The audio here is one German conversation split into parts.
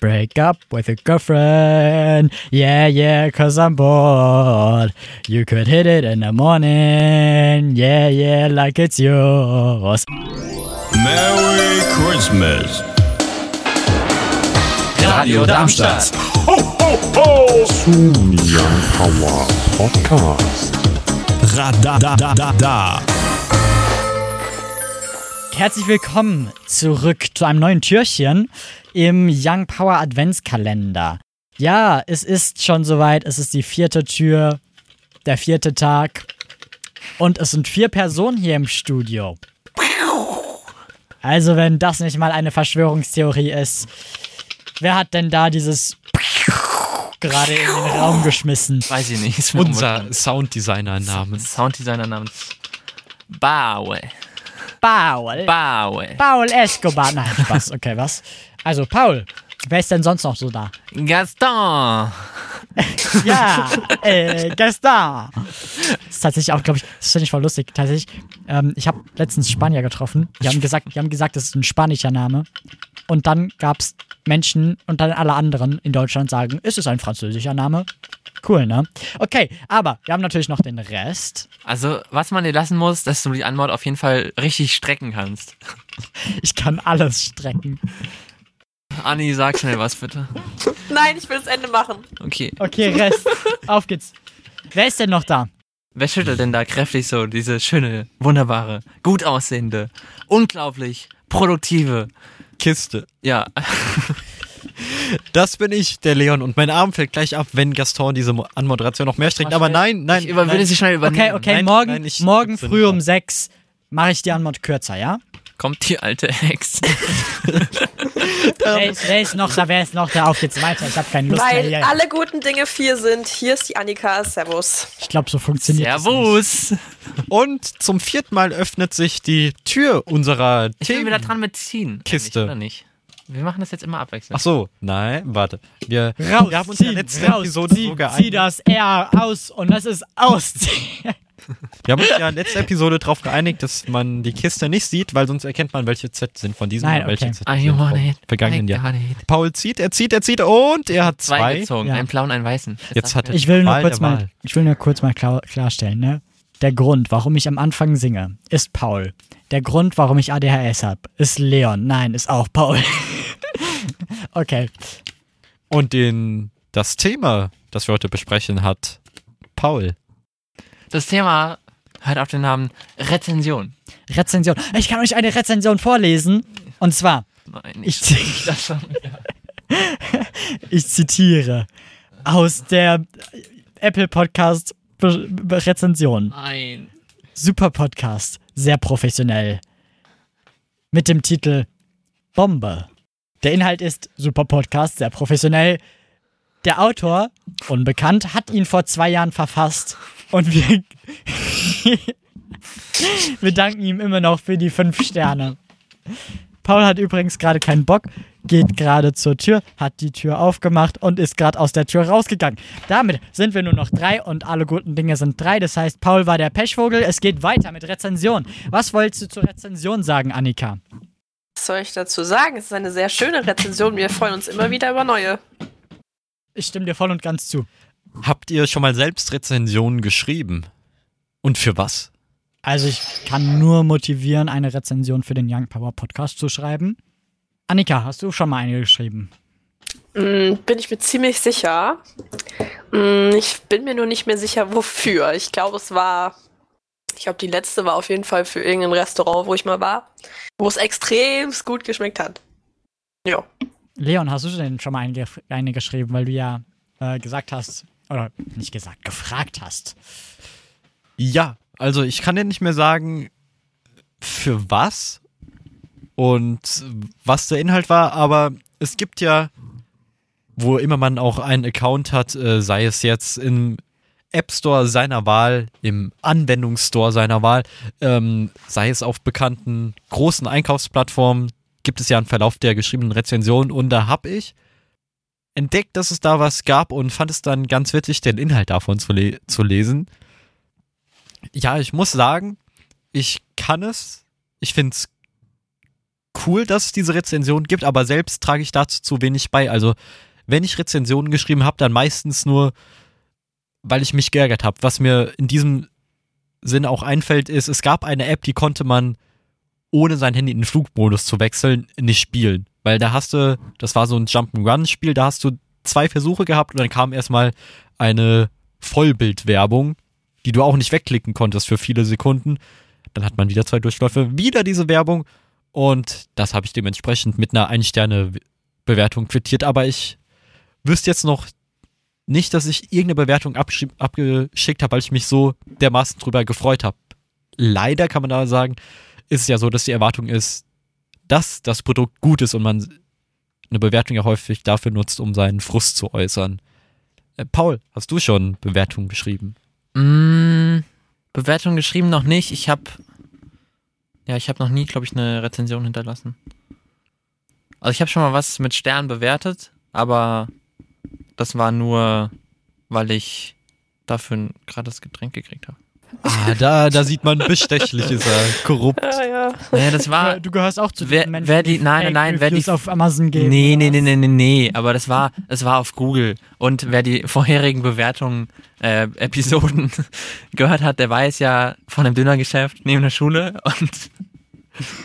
Break up with your girlfriend. Yeah, yeah, cause I'm bored. You could hit it in the morning. Yeah, yeah, like it's yours. Merry Christmas. Radio Darmstadt. Ho, ho, ho. Zum Young Power Podcast. Radadadada. Herzlich willkommen zurück zu einem neuen Türchen im Young Power Adventskalender. Ja, es ist schon soweit. Es ist die vierte Tür, der vierte Tag. Und es sind vier Personen hier im Studio. Also, wenn das nicht mal eine Verschwörungstheorie ist, wer hat denn da dieses gerade in den Raum geschmissen? Weiß ich nicht. Unser. Sounddesigner namens. Sounddesigner namens Baue. Paul. Baue. Paul Escobar. Nein, Spaß. Okay, was? Also, Paul, wer ist denn sonst noch so da? Gaston. Ja, äh, Gaston. Das ist tatsächlich auch, glaube ich, das finde ich voll lustig. Tatsächlich, ähm, ich habe letztens Spanier getroffen. Die haben gesagt, die haben gesagt, das ist ein spanischer Name. Und dann gab es Menschen und dann alle anderen in Deutschland sagen, ist es ein französischer Name? Cool, ne? Okay, aber wir haben natürlich noch den Rest. Also, was man dir lassen muss, dass du die Anmod auf jeden Fall richtig strecken kannst. Ich kann alles strecken. Anni, sag schnell was bitte. Nein, ich will das Ende machen. Okay. Okay, Rest. Auf geht's. Wer ist denn noch da? Wer schüttelt denn da kräftig so diese schöne, wunderbare, gut aussehende, unglaublich produktive, Kiste. ja, Das bin ich, der Leon. Und mein Arm fällt gleich ab, wenn Gaston diese Mo- Anmoderation noch mehr streckt. Aber nein, nein. ich über, will nein. sie schnell übernehmen. Okay, okay, Nein, morgen, nein, ich- morgen früh um sechs mache ich die Anmod kürzer, ja? Kommt die alte Hex. Wer ist, wer ist noch da? Wer ist noch da? Auf geht's weiter. Ich habe keine Lust Weil mehr. Hier. alle guten Dinge vier sind. Hier ist die Annika. Servus. Ich glaube, so funktioniert es nicht. Servus. Und zum vierten Mal öffnet sich die Tür unserer Ich will wieder dran mitziehen. Kiste. Eigentlich, Oder nicht? Wir machen das jetzt immer abwechselnd. Ach so, nein, warte. Wir, Raus, wir haben uns in zieh, der letzten raus, Episode zieh, so zieh geeinigt. das R aus und das ist ausziehen. Wir haben uns ja in der letzten Episode darauf geeinigt, dass man die Kiste nicht sieht, weil sonst erkennt man, welche Z sind von diesem Nein, und welche okay. Z sind vom it. vergangenen Jahr. Paul zieht, er zieht, er zieht und er hat Zwei, zwei. gezogen. Ja. Einen blauen, einen weißen. Jetzt hat er- Ich will nur Wahl kurz mal, ich will nur kurz mal klar, klarstellen, ne? Der Grund, warum ich am Anfang singe, ist Paul. Der Grund, warum ich ADHS habe, ist Leon. Nein, ist auch Paul. okay. Und den, das Thema, das wir heute besprechen, hat Paul. Das Thema hört auf den Namen Rezension. Rezension. Ich kann euch eine Rezension vorlesen. Und zwar, Nein, ich, ich das schon. ich zitiere aus der Apple Podcast Be Be Rezension. Nein. Super Podcast, sehr professionell. Mit dem Titel Bombe. Der Inhalt ist super Podcast, sehr professionell. Der Autor, unbekannt, hat ihn vor zwei Jahren verfasst und wir, wir danken ihm immer noch für die fünf Sterne. Paul hat übrigens gerade keinen Bock, geht gerade zur Tür, hat die Tür aufgemacht und ist gerade aus der Tür rausgegangen. Damit sind wir nur noch drei und alle guten Dinge sind drei. Das heißt, Paul war der Pechvogel. Es geht weiter mit Rezension. Was wolltest du zur Rezension sagen, Annika? Was soll ich dazu sagen? Es ist eine sehr schöne Rezension. Wir freuen uns immer wieder über neue. Ich stimme dir voll und ganz zu. Habt ihr schon mal selbst Rezensionen geschrieben? Und für was? Also ich kann nur motivieren, eine Rezension für den Young Power Podcast zu schreiben. Annika, hast du schon mal eine geschrieben? Mm, bin ich mir ziemlich sicher. Mm, ich bin mir nur nicht mehr sicher, wofür. Ich glaube, es war. Ich glaube, die letzte war auf jeden Fall für irgendein Restaurant, wo ich mal war, wo es extrem gut geschmeckt hat. Ja. Leon, hast du denn schon mal eine, eine geschrieben, weil du ja äh, gesagt hast, oder nicht gesagt, gefragt hast. Ja, also ich kann dir nicht mehr sagen, für was und was der Inhalt war, aber es gibt ja, wo immer man auch einen Account hat, äh, sei es jetzt im App Store seiner Wahl, im Anwendungsstore seiner Wahl, ähm, sei es auf bekannten großen Einkaufsplattformen, gibt es ja einen Verlauf der geschriebenen Rezension und da habe ich entdeckt, dass es da was gab und fand es dann ganz witzig, den Inhalt davon zu, le zu lesen. Ja, ich muss sagen, ich kann es. Ich finde es cool, dass es diese Rezension gibt, aber selbst trage ich dazu zu wenig bei. Also, wenn ich Rezensionen geschrieben habe, dann meistens nur, weil ich mich geärgert habe. Was mir in diesem Sinne auch einfällt, ist, es gab eine App, die konnte man ohne sein Handy in den Flugmodus zu wechseln, nicht spielen. Weil da hast du, das war so ein Jump'n'Run-Spiel, da hast du zwei Versuche gehabt und dann kam erstmal eine Vollbildwerbung, die du auch nicht wegklicken konntest für viele Sekunden. Dann hat man wieder zwei Durchläufe, wieder diese Werbung und das habe ich dementsprechend mit einer Ein-Sterne-Bewertung quittiert. Aber ich wüsste jetzt noch nicht, dass ich irgendeine Bewertung abgesch- abgeschickt habe, weil ich mich so dermaßen drüber gefreut habe. Leider kann man da sagen, ist es ja so, dass die Erwartung ist, dass das Produkt gut ist und man eine Bewertung ja häufig dafür nutzt, um seinen Frust zu äußern. Äh, Paul, hast du schon Bewertungen geschrieben? Mm, Bewertung geschrieben noch nicht. Ich habe ja, ich habe noch nie, glaube ich, eine Rezension hinterlassen. Also ich habe schon mal was mit Sternen bewertet, aber das war nur, weil ich dafür ein gratis Getränk gekriegt habe. Ah, da, da sieht man bestechlich ist er korrupt. Ja, ja. Naja, das war. du gehörst auch zu wer- den Menschen, wer die- nein, nein, wer die- auf Amazon geben. Nee, nee, nee, nee, nee, nee, aber das war, das war auf Google. Und wer die vorherigen Bewertungen, äh, Episoden gehört hat, der weiß ja von einem Dönergeschäft neben der Schule. Und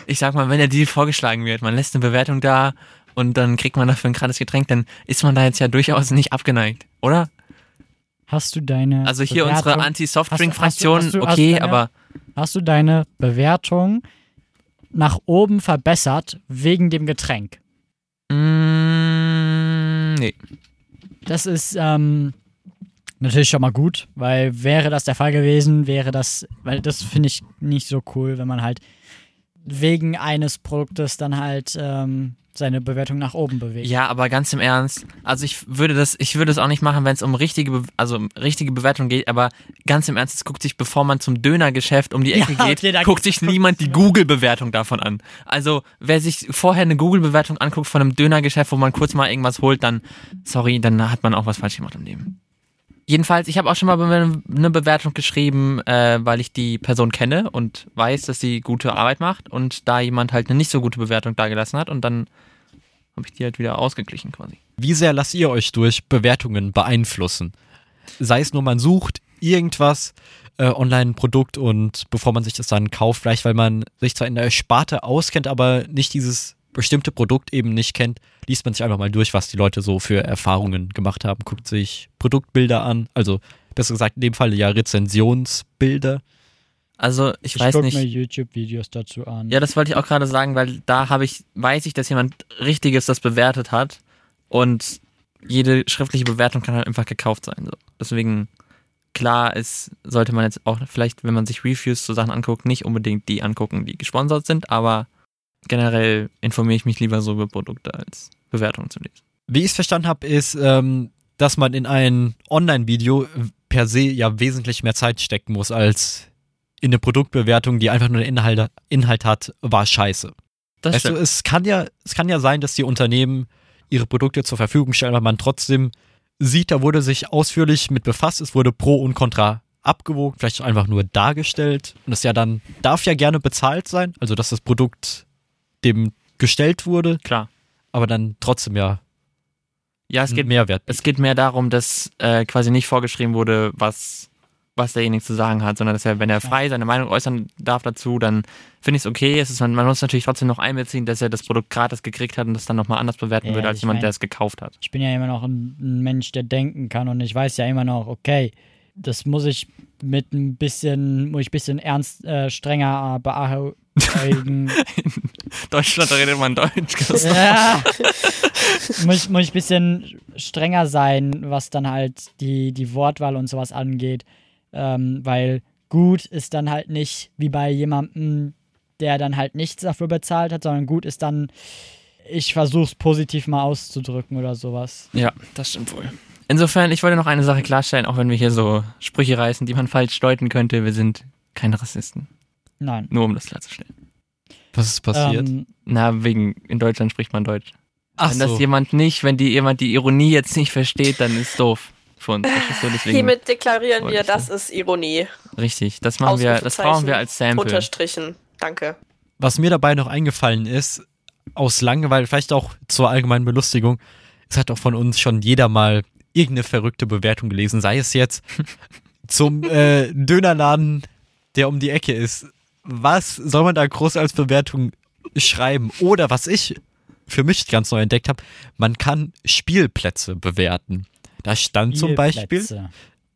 ich sag mal, wenn er die vorgeschlagen wird, man lässt eine Bewertung da und dann kriegt man dafür ein gratis Getränk, dann ist man da jetzt ja durchaus nicht abgeneigt, oder? Hast du deine Also hier Bewertung, unsere Anti-Softdrink-Fraktion, hast hast hast okay, du deine- aber Hast du deine Bewertung nach oben verbessert wegen dem Getränk? mm, nee. Das ist ähm, natürlich schon mal gut, weil wäre das der Fall gewesen, wäre das, weil das finde ich nicht so cool, wenn man halt wegen eines Produktes dann halt ähm, seine Bewertung nach oben bewegt. Ja, aber ganz im Ernst, also ich würde das, ich würde es auch nicht machen, wenn es um richtige, Be also um richtige Bewertung geht, aber ganz im Ernst, es guckt sich, bevor man zum Dönergeschäft um die Ecke Ja, geht, okay, guckt guckt- sich niemand die Google-Bewertung davon an. Also, wer sich vorher eine Google-Bewertung anguckt von einem Dönergeschäft, wo man kurz mal irgendwas holt, dann, sorry, dann hat man auch was falsch gemacht im Leben. Jedenfalls, ich habe auch schon mal eine Bewertung geschrieben, äh, weil ich die Person kenne und weiß, dass sie gute Arbeit macht und da jemand halt eine nicht so gute Bewertung dagelassen hat und dann habe ich die halt wieder ausgeglichen quasi. Wie sehr lasst ihr euch durch Bewertungen beeinflussen? Sei es nur, man sucht irgendwas, äh, online ein Produkt und bevor man sich das dann kauft, vielleicht weil man sich zwar in der Sparte auskennt, aber nicht dieses bestimmte Produkt eben nicht kennt, liest man sich einfach mal durch, was die Leute so für Erfahrungen gemacht haben, guckt sich Produktbilder an, also besser gesagt in dem Fall ja Rezensionsbilder. Also ich, ich weiß guck nicht. mir YouTube-Videos dazu an. Ja, das wollte ich auch gerade sagen, weil da habe ich, weiß ich, dass jemand Richtiges das bewertet hat und jede schriftliche Bewertung kann halt einfach gekauft sein. So. Deswegen, klar ist, sollte man jetzt auch vielleicht, wenn man sich Reviews zu Sachen anguckt, nicht unbedingt die angucken, die gesponsert sind, aber generell informiere ich mich lieber so über Produkte als Bewertungen zu lesen. Wie ich es verstanden habe, ist, ähm, dass man in ein Online-Video per se ja wesentlich mehr Zeit stecken muss als in eine Produktbewertung, die einfach nur den Inhalt, Inhalt hat, war scheiße. Das Weißt du, es kann ja, es kann ja sein, dass die Unternehmen ihre Produkte zur Verfügung stellen, aber man trotzdem sieht, da wurde sich ausführlich mit befasst, es wurde Pro und Contra abgewogen, vielleicht einfach nur dargestellt. Und das ja dann, darf ja gerne bezahlt sein, also dass das Produkt dem gestellt wurde, Klar. aber dann trotzdem ja Ja, es geht Mehrwert. Es geht mehr darum, dass äh, quasi nicht vorgeschrieben wurde, was, was derjenige zu sagen hat, sondern dass er, wenn er frei seine Meinung äußern darf dazu, dann finde ich es okay. Es ist, man, man muss natürlich trotzdem noch einbeziehen, dass er das Produkt gratis gekriegt hat und das dann nochmal anders bewerten Ja, würde als jemand, mein- der es gekauft hat. Ich bin ja immer noch ein, ein Mensch, der denken kann und ich weiß ja immer noch, okay, das muss ich mit ein bisschen, muss ich ein bisschen ernst, äh, strenger äh, beäugen. Deutschland da redet man Deutsch. ja. muss, ich- muss ich ein bisschen strenger sein, was dann halt die, die Wortwahl und sowas angeht. Ähm, weil gut ist dann halt nicht wie bei jemandem, der dann halt nichts dafür bezahlt hat, sondern gut ist dann, ich versuch's positiv mal auszudrücken oder sowas. Ja, das stimmt wohl. Insofern, ich wollte noch eine Sache klarstellen, auch wenn wir hier so Sprüche reißen, die man falsch deuten könnte. Wir sind keine Rassisten. Nein. Nur um das klarzustellen. Was ist passiert? Ähm, Na, wegen, in Deutschland spricht man Deutsch. Ach Wenn das jemand nicht, wenn die jemand die Ironie jetzt nicht versteht, dann ist doof für uns. Deswegen, Hiermit deklarieren wir, so. das ist Ironie. richtig. Das machen wir, das brauchen wir als Sample. Unterstrichen. Danke. Was mir dabei noch eingefallen ist, aus Langeweile, vielleicht auch zur allgemeinen Belustigung, es hat auch von uns schon jeder mal irgendeine verrückte Bewertung gelesen, sei es jetzt zum äh, Dönerladen, der um die Ecke ist. Was soll man da groß als Bewertung schreiben? Oder was ich für mich ganz neu entdeckt habe, man kann Spielplätze bewerten. Da stand zum Beispiel,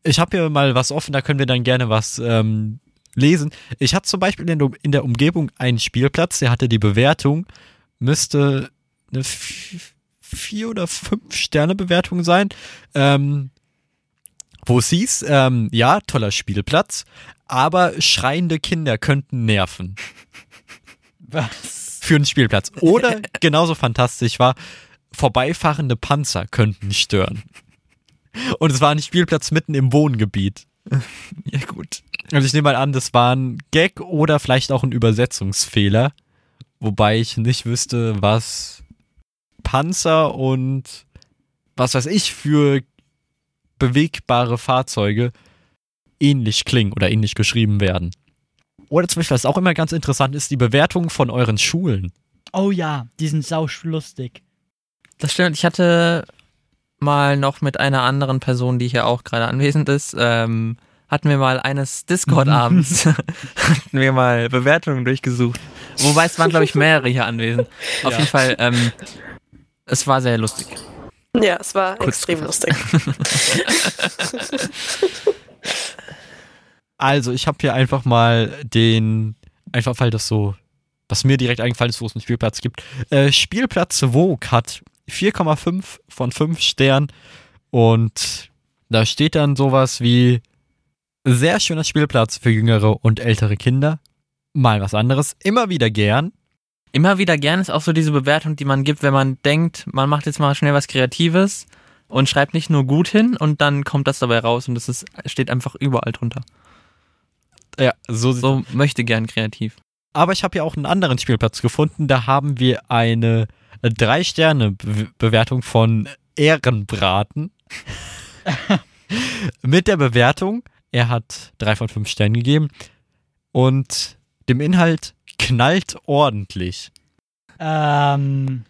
ich habe hier mal was offen, da können wir dann gerne was ähm, lesen. Ich hatte zum Beispiel in, der- in der Umgebung einen Spielplatz, der hatte die Bewertung, müsste eine vier oder fünf Sterne Bewertung sein, ähm, wo es hieß, ähm, ja, toller Spielplatz, aber schreiende Kinder könnten nerven Was? für einen Spielplatz. Oder genauso fantastisch war, vorbeifahrende Panzer könnten stören. Und es war ein Spielplatz mitten im Wohngebiet. Ja, gut. Also ich nehme mal an, das war ein Gag oder vielleicht auch ein Übersetzungsfehler. Wobei ich nicht wüsste, was Panzer und was weiß ich für bewegbare Fahrzeuge ähnlich klingen oder ähnlich geschrieben werden. Oder zum Beispiel, was auch immer ganz interessant ist, die Bewertung von euren Schulen. Oh ja, die sind sauschlustig. Das stimmt. Ich hatte mal noch mit einer anderen Person, die hier auch gerade anwesend ist, ähm, hatten wir mal eines Discord-Abends, hatten wir mal Bewertungen durchgesucht. Wobei es waren, glaube ich, mehrere hier anwesend. Auf jeden Fall, ähm, es war sehr lustig. Ja, es war Kurz extrem gefasst. lustig. Also, ich habe hier einfach mal den, einfach weil das so, was mir direkt eingefallen ist, wo es einen Spielplatz gibt. Äh, Spielplatz Vogue hat 4,5 von 5 Sternen und da steht dann sowas wie sehr schöner Spielplatz für jüngere und ältere Kinder. Mal was anderes. Immer wieder gern. Immer wieder gern ist auch so diese Bewertung, die man gibt, wenn man denkt, man macht jetzt mal schnell was Kreatives und schreibt nicht nur gut hin und dann kommt das dabei raus und das ist, steht einfach überall drunter. Ja, so, So möchte gern kreativ. Aber ich habe ja auch einen anderen Spielplatz gefunden. Da haben wir eine 3-Sterne-Bewertung von Ehrenbraten. Mit der Bewertung, er hat 3 von 5 Sternen gegeben. Und dem Inhalt knallt ordentlich. Ähm,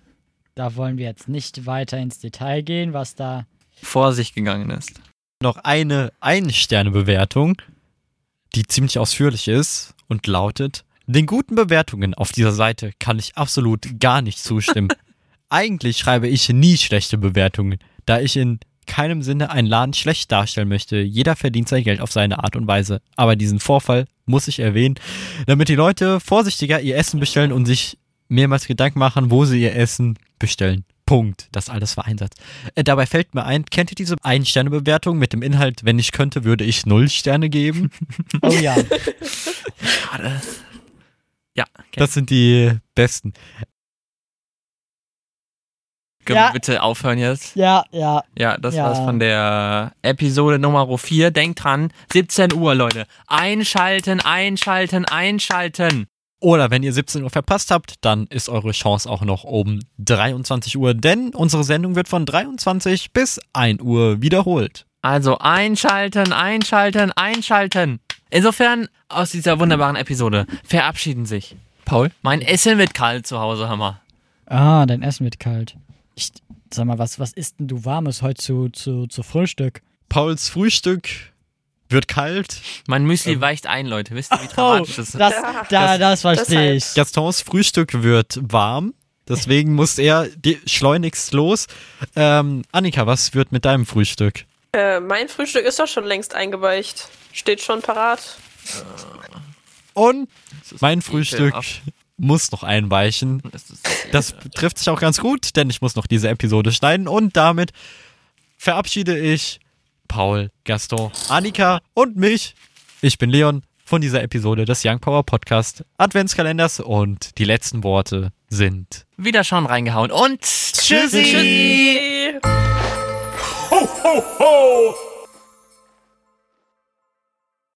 da wollen wir jetzt nicht weiter ins Detail gehen, was da. Vor sich gegangen ist. Noch eine 1-Sterne-Bewertung, die ziemlich ausführlich ist und lautet: Den guten Bewertungen auf dieser Seite kann ich absolut gar nicht zustimmen. Eigentlich schreibe ich nie schlechte Bewertungen, da ich in keinem Sinne einen Laden schlecht darstellen möchte. Jeder verdient sein Geld auf seine Art und Weise. Aber diesen Vorfall muss ich erwähnen, damit die Leute vorsichtiger ihr Essen bestellen und sich mehrmals Gedanken machen, wo sie ihr Essen bestellen. Punkt. Das alles war Einsatz. Äh, dabei fällt mir ein, kennt ihr diese Ein-Sterne-Bewertung mit dem Inhalt, wenn ich könnte, würde ich null Sterne geben? Oh ja. Schade. Ja, okay. Das sind die besten. Können Ja. wir bitte aufhören jetzt? ja, ja. Ja, das Ja. war's von der Episode Nummer 4. Denkt dran, 17 Uhr, Leute. Einschalten, einschalten, einschalten. Oder wenn ihr 17 Uhr verpasst habt, dann ist eure Chance auch noch um 23 Uhr, denn unsere Sendung wird von 23 bis 1 Uhr wiederholt. Also einschalten, einschalten, einschalten. Insofern aus dieser wunderbaren Episode verabschieden sich Paul. Mein Essen wird kalt zu Hause, Hammer. Ah, dein Essen wird kalt. Ich, sag mal, was, was isst denn du Warmes heute zu, zu, zu Frühstück? Pauls Frühstück wird kalt. Mein Müsli weicht ein, Leute. Wisst ihr, wie dramatisch das ist? Oh, das, da, das verstehe deshalb. ich. Gastons Frühstück wird warm. Deswegen muss er schleunigst los. Ähm, Annika, was wird mit deinem Frühstück? Äh, mein Frühstück ist doch schon längst eingeweicht. Steht schon parat. Und Das mein Frühstück. Muss noch einweichen. Das trifft sich auch ganz gut, denn ich muss noch diese Episode schneiden und damit verabschiede ich Paul, Gaston, Annika und mich. Ich bin Leon von dieser Episode des Young Power Podcast Adventskalenders und die letzten Worte sind Wieder schon reingehauen und tschüssi. Tschüssi. Ho, ho, ho!